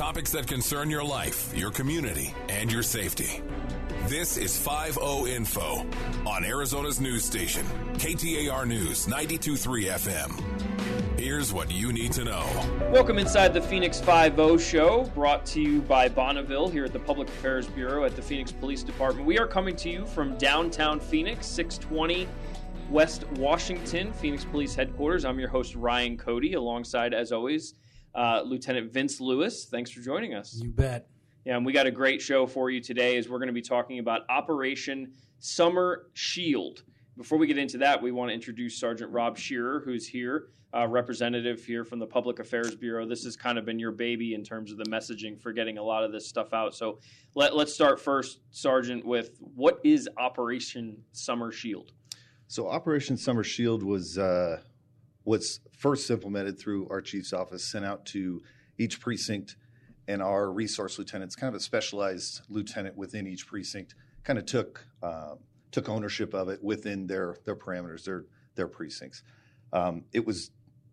Topics that concern your life, your community, and your safety. This is 5 Info on Arizona's news station, KTAR News 923 FM. Here's what you need to know. Welcome inside the Phoenix 5 show, brought to you by Bonneville here at the Public Affairs Bureau at the Phoenix Police Department. We are coming to you from downtown Phoenix, 620 West Washington, Phoenix Police Headquarters. I'm your host, Ryan Cody, alongside, as always, uh, Lieutenant Vince Lewis. Thanks for joining us. You bet. Yeah, and we got a great show for you today as we're going to be talking about Operation Summer Shield. Before we get into that, we want to introduce Sergeant Rob Scherer, who's here, uh, representative here from the Public Affairs Bureau. This has kind of been your baby in terms of the messaging for getting a lot of this stuff out. So let, let's start first, Sergeant, with what is Operation Summer Shield? So Operation Summer Shield was uh, was first implemented through our chief's office, sent out to each precinct and our resource lieutenants, kind of a specialized lieutenant within each precinct, kind of took uh, took ownership of it within their their parameters, their their precincts. Um, it was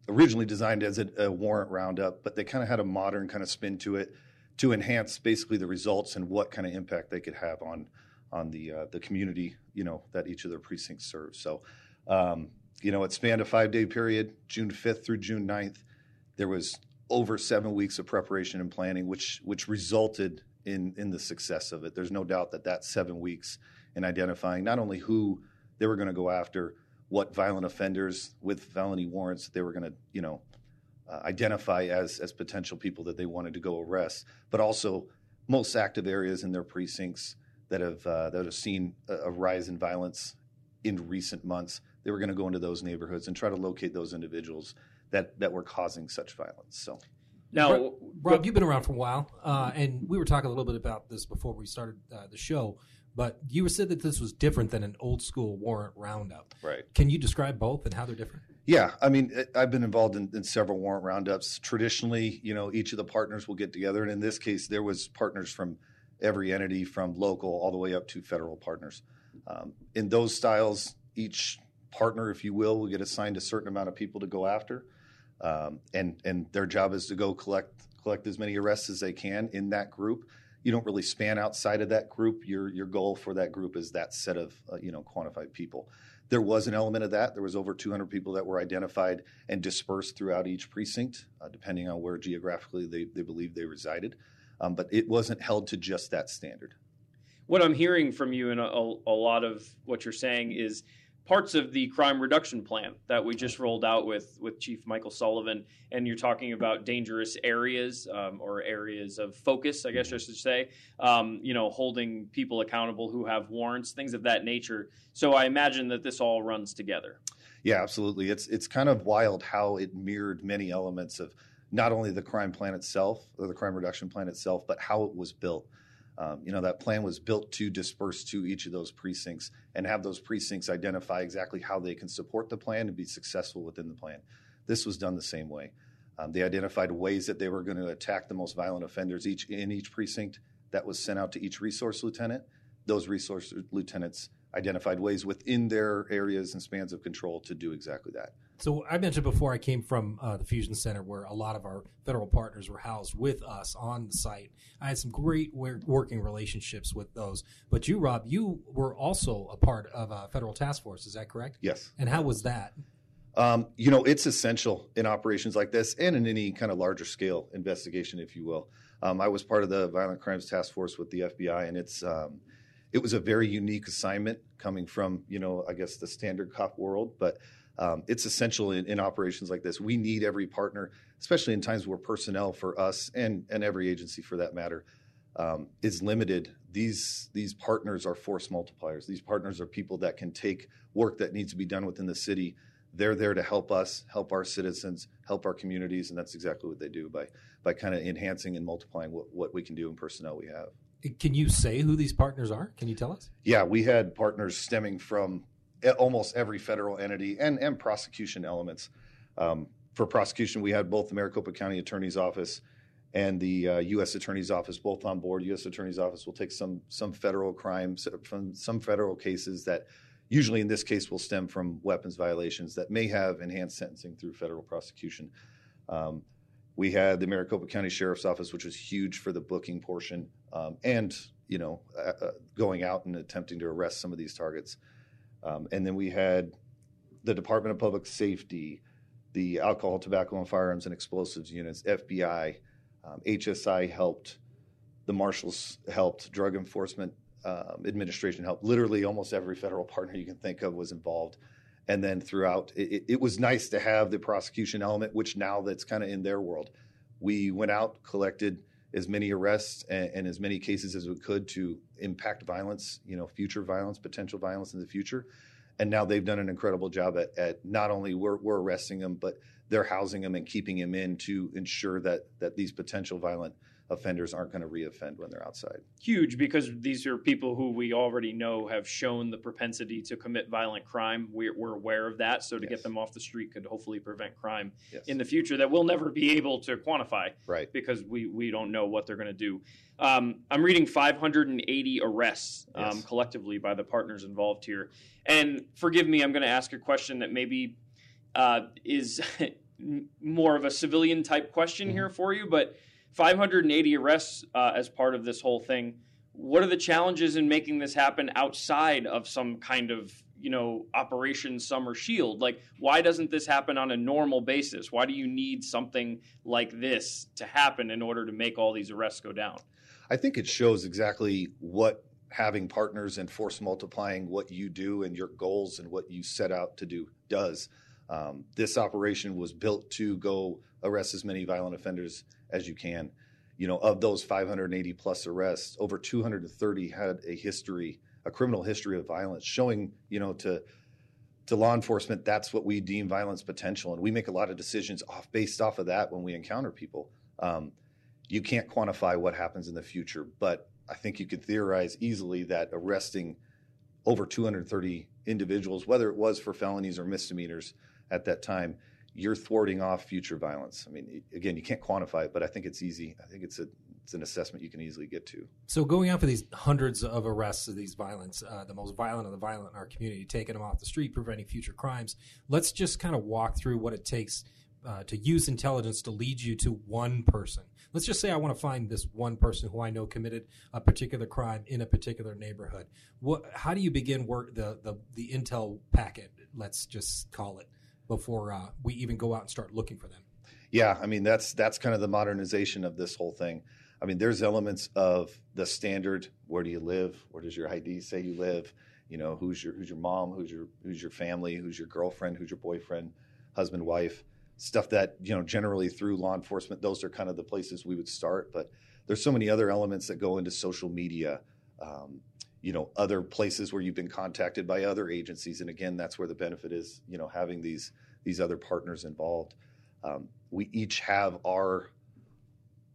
originally designed as a, a warrant roundup, but they kind of had a modern kind of spin to it to enhance basically the results and what kind of impact they could have on on the uh, the community, you know, that each of their precincts serves. So, um, you know, it spanned a five day period, June 5th through June 9th. There was over seven weeks of preparation and planning, which which resulted in in the success of it. There's no doubt that that seven weeks in identifying not only who they were going to go after, what violent offenders with felony warrants they were going to, you know, uh, identify as as potential people that they wanted to go arrest, but also most active areas in their precincts that have uh, that have seen a, a rise in violence in recent months. They were going to go into those neighborhoods and try to locate those individuals that that were causing such violence. So. Now, Rob, Rob you've been around for a while, uh, and we were talking a little bit about this before we started uh, the show. But you said that this was different than an old school warrant roundup. Right. Can you describe both and how they're different? Yeah, I mean, I've been involved in, in, several warrant roundups. Traditionally, you know, each of the partners will get together, and in this case, there was partners from every entity, from local all the way up to federal partners. Um, in those styles, each partner, if you will, will get assigned a certain amount of people to go after, um, and and their job is to go collect collect as many arrests as they can in that group you don't really span outside of that group. Your your goal for that group is that set of uh, you know quantified people. There was an element of that. There was over 200 people that were identified and dispersed throughout each precinct, uh, depending on where geographically they, they believed they resided. Um, but it wasn't held to just that standard. What I'm hearing from you and a, a lot of what you're saying is parts of the crime reduction plan that we just rolled out with with Chief Michael Sullivan, and you're talking about dangerous areas um, or areas of focus, I guess I should say. Um, you know, holding people accountable who have warrants, things of that nature. So I imagine that this all runs together. Yeah, absolutely. It's it's kind of wild how it mirrored many elements of not only the crime plan itself or the crime reduction plan itself, but how it was built. Um, you know, that plan was built to disperse to each of those precincts and have those precincts identify exactly how they can support the plan and be successful within the plan. This was done the same way. Um, they identified ways that they were going to attack the most violent offenders each in each precinct. That was sent out to each resource lieutenant. Those resource lieutenants identified ways within their areas and spans of control to do exactly that. So I mentioned before I came from uh, the Fusion Center, where a lot of our federal partners were housed with us on the site. I had some great working relationships with those. But you, Rob, you were also a part of a federal task force. Is that correct? Yes. And how was that? Um, you know, it's essential in operations like this and in any kind of larger scale investigation, if you will. Um, I was part of the Violent Crimes Task Force with the FBI, and it's um, it was a very unique assignment coming from you know I guess the standard cop world, but um, it's essential in, in, operations like this. We need every partner, especially in times where personnel for us and and every agency for that matter um, is limited. These these partners are force multipliers. These partners are people that can take work that needs to be done within the city. They're there to help us, help our citizens, help our communities, and that's exactly what they do by by kind of enhancing and multiplying what, what we can do in personnel we have. Can you say who these partners are? Can you tell us? Yeah, we had partners stemming from almost every federal entity and, and prosecution elements. Um, for prosecution, we had both the Maricopa County Attorney's Office and the uh, U.S. Attorney's Office both on board. U.S. Attorney's Office will take some some federal crimes from some federal cases that usually in this case will stem from weapons violations that may have enhanced sentencing through federal prosecution. Um, We had the Maricopa County Sheriff's Office, which was huge for the booking portion, um, and you know, uh, uh, going out and attempting to arrest some of these targets. Um, and then we had the Department of Public Safety, the Alcohol, Tobacco, and Firearms and Explosives units, FBI, um, HSI helped, the marshals helped, Drug Enforcement um, Administration helped. Literally, almost every federal partner you can think of was involved. And then throughout, it, it was nice to have the prosecution element, which now that's kind of in their world. We went out, collected as many arrests and, and, as many cases as we could to impact violence, you know, future violence, potential violence in the future. And now they've done an incredible job at, at not only we're, we're arresting them, but they're housing them and keeping them in to ensure that that these potential violent offenders aren't going to reoffend when they're outside. Huge because these are people who we already know have shown the propensity to commit violent crime. We're, we're aware of that. So to yes. get them off the street could hopefully prevent crime yes. in the future that we'll never be able to quantify. Right. Because we, we don't know what they're going to do. Um, I'm reading 580 arrests um, yes. collectively by the partners involved here. And forgive me, I'm going to ask a question that maybe uh, is more of a civilian type question mm-hmm. here for you, but 580 arrests uh, as part of this whole thing. What are the challenges in making this happen outside of some kind of you know Operation Summer Shield? Like, why doesn't this happen on a normal basis? Why do you need something like this to happen in order to make all these arrests go down? I think it shows exactly what having partners and force multiplying what you do and your goals and what you set out to do does. Um, this operation was built to go arrest as many violent offenders as you can. You know, of those 580 plus arrests, over 230 had a history, a criminal history of violence, showing you know to to law enforcement that's what we deem violence potential, and we make a lot of decisions off based off of that when we encounter people. Um, you can't quantify what happens in the future, but I think you could theorize easily that arresting over 230 individuals, whether it was for felonies or misdemeanors at that time, you're thwarting off future violence. I mean, again, you can't quantify it, but I think it's easy. I think it's a it's an assessment you can easily get to. So going after these hundreds of arrests of these violence, uh, the most violent of the violent in our community, taking them off the street, preventing future crimes. Let's just kind of walk through what it takes uh, to use intelligence to lead you to one person. Let's just say I want to find this one person who I know committed a particular crime in a particular neighborhood. What? How do you begin work the the, the intel packet? Let's just call it before uh, we even go out and start looking for them. Yeah, I mean that's that's kind of the modernization of this whole thing. I mean, there's elements of the standard. Where do you live? Where does your ID say you live? You know, who's your who's your mom? Who's your who's your family? Who's your girlfriend? Who's your boyfriend? Husband, wife? Stuff that you know generally through law enforcement. Those are kind of the places we would start. But there's so many other elements that go into social media. Um, you know other places where you've been contacted by other agencies and again that's where the benefit is you know having these these other partners involved. Um, we each have our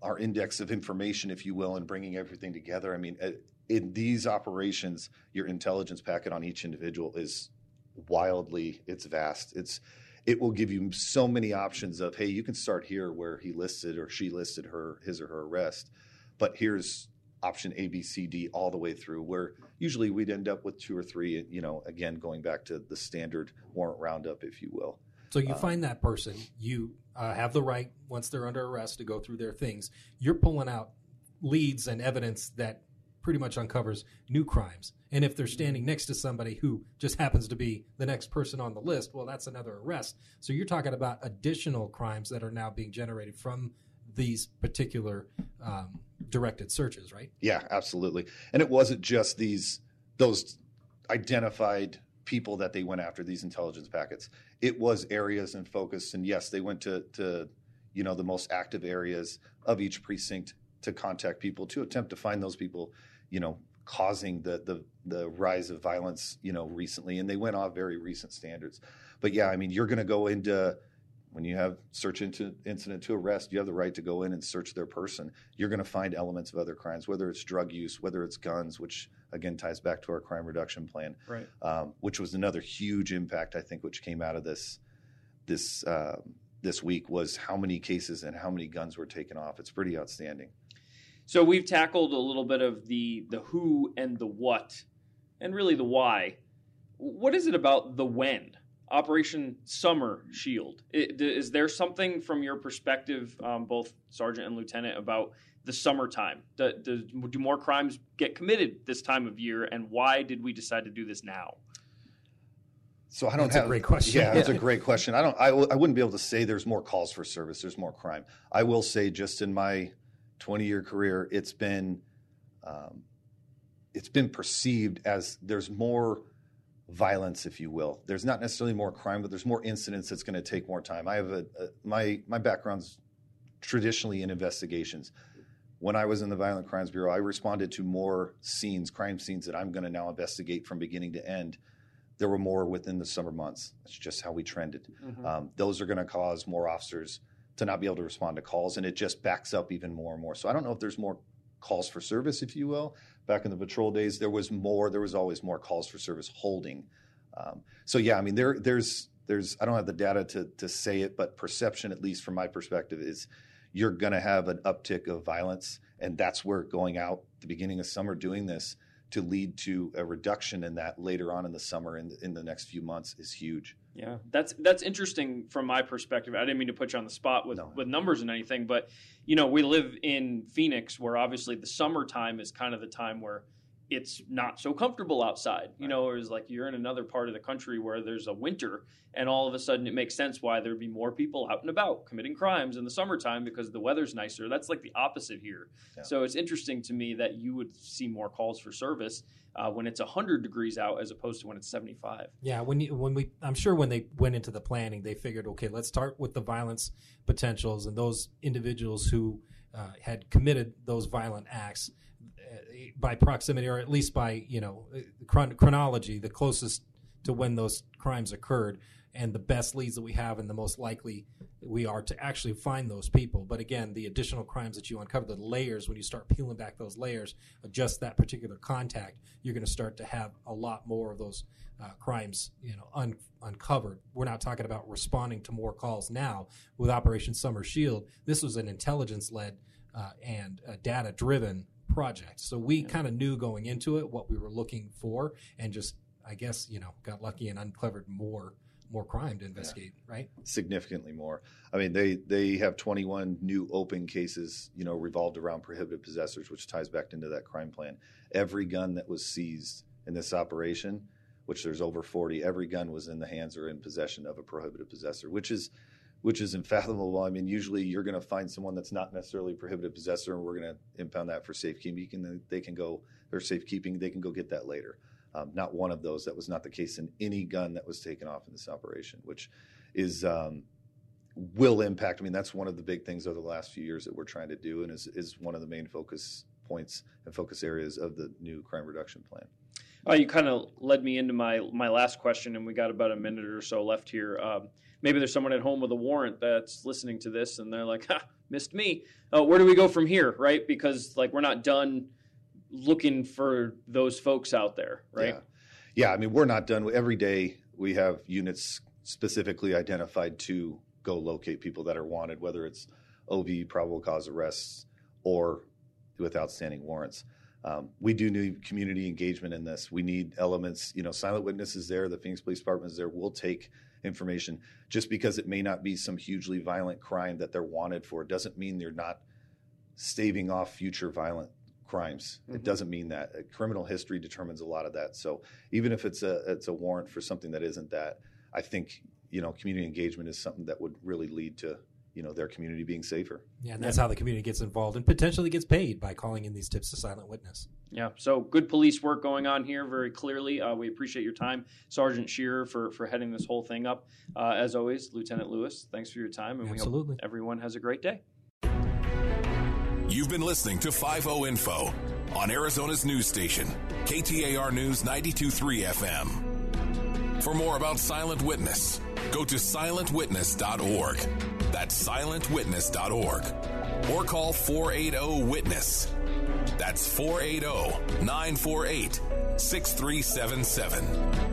our index of information if you will and bringing everything together. I mean in these operations your intelligence packet on each individual is wildly it's vast. It's it will give you so many options of hey you can start here where he listed or she listed her his or her arrest but here's option A, B, C, D all the way through, where usually we'd end up with two or three, you know, again, going back to the standard warrant roundup, if you will. So you uh, find that person, you uh, have the right, once they're under arrest, to go through their things. You're pulling out leads and evidence that pretty much uncovers new crimes. And if they're standing next to somebody who just happens to be the next person on the list, well, that's another arrest. So you're talking about additional crimes that are now being generated from these particular um, directed searches, right? Yeah, absolutely. And it wasn't just these those identified people that they went after these intelligence packets. It was areas and focus, and yes, they went to to you know the most active areas of each precinct to contact people to attempt to find those people, you know, causing the the the rise of violence, you know, recently, and they went off very recent standards. But yeah, I mean, you're going to go into when you have search into incident to arrest, you have the right to go in and search their person. You're going to find elements of other crimes, whether it's drug use, whether it's guns, which again ties back to our crime reduction plan, right? Um, which was another huge impact, I think, which came out of this this uh, this week was how many cases and how many guns were taken off. It's pretty outstanding. So we've tackled a little bit of the the who and the what, and really the why. What is it about the when? Operation Summer Shield. Is there something from your perspective, um, both sergeant and lieutenant, about the summertime? Do, do, do, more crimes get committed this time of year, and why did we decide to do this now? So I don't that's have a great question. Yeah, that's a great question. I don't. I w- I wouldn't be able to say there's more calls for service. There's more crime. I will say, just in my 20 year career, it's been um, it's been perceived as there's more violence, if you will. There's not necessarily more crime, but there's more incidents that's going to take more time. I have a, a, my my background's traditionally in investigations. When I was in the Violent Crimes Bureau, I responded to more scenes, crime scenes that I'm going to now investigate from beginning to end. There were more within the summer months. That's just how we trended. Mm-hmm. Um, those are going to cause more officers to not be able to respond to calls, and it just backs up even more and more. So I don't know if there's more calls for service, if you will. Back in the patrol days, there was more. There was always more calls for service holding. Um, so yeah, I mean, there there's there's I don't have the data to to say it, but perception, at least from my perspective, is you're going to have an uptick of violence, and that's where going out the beginning of summer doing this to lead to a reduction in that later on in the summer in in the next few months is huge. Yeah, that's that's interesting from my perspective. I didn't mean to put you on the spot with, no. with numbers and anything, but you know, we live in Phoenix, where obviously the summertime is kind of the time where it's not so comfortable outside. You right. know, or it's like you're in another part of the country where there's a winter, and all of a sudden it makes sense why there'd be more people out and about committing crimes in the summertime because the weather's nicer. That's like the opposite here. Yeah. So it's interesting to me that you would see more calls for service uh, when it's 100 degrees out as opposed to when it's 75. Yeah, when you, when we I'm sure when they went into the planning, they figured, okay, let's start with the violence potentials and those individuals who uh, had committed those violent acts by proximity or at least by you know chron- chronology, the closest to when those crimes occurred and the best leads that we have and the most likely we are to actually find those people. But again, the additional crimes that you uncover, the layers, when you start peeling back those layers, just that particular contact, you're going to start to have a lot more of those uh, crimes, you know, un- uncovered. We're not talking about responding to more calls now with Operation Summer Shield. This was an intelligence-led uh, and data-driven project. So we kind of knew going into it what we were looking for, and just I guess you know got lucky and uncovered more more crime to investigate, yeah. right? Significantly more. I mean, they they have 21 new open cases, you know, revolved around prohibited possessors, which ties back into that crime plan. Every gun that was seized in this operation, which there's over 40, every gun was in the hands or in possession of a prohibited possessor, which is which is unfathomable. I mean, usually you're going to find someone that's not necessarily a prohibited possessor, and we're going to impound that for safekeeping, and they can go or safekeeping, they can go get that later. Um, not one of those. That was not the case in any gun that was taken off in this operation, which is um, will impact. I mean, that's one of the big things over the last few years that we're trying to do, and is is one of the main focus points and focus areas of the new crime reduction plan. Uh, you kind of led me into my my last question, and we got about a minute or so left here. Um, maybe there's someone at home with a warrant that's listening to this, and they're like, "Ha, missed me." Uh, where do we go from here, right? Because like we're not done looking for those folks out there, right? Yeah. yeah, I mean, we're not done. Every day we have units specifically identified to go locate people that are wanted, whether it's OV, probable cause arrests, or with outstanding warrants. Um, we do need community engagement in this. We need elements, you know, silent witnesses there, the Phoenix Police Department is there. We'll take information just because it may not be some hugely violent crime that they're wanted for doesn't mean they're not staving off future violent crimes. Mm-hmm. It doesn't mean that. Criminal history determines a lot of that. So even if it's a it's a warrant for something that isn't that, I think you know community engagement is something that would really lead to you know their community being safer. Yeah, and that's yeah. how the community gets involved and potentially gets paid by calling in these tips to silent witness. Yeah, so good police work going on here. Very clearly, uh, we appreciate your time, Sergeant Scherer, for for heading this whole thing up. Uh, as always, Lieutenant Lewis, thanks for your time, and Absolutely. we hope everyone has a great day. You've been listening to 50 Info on Arizona's news station, KTAR News 923 FM. For more about Silent Witness, go to silentwitness.org. That's silentwitness.org. Or call 480 Witness. That's 480 948 6377.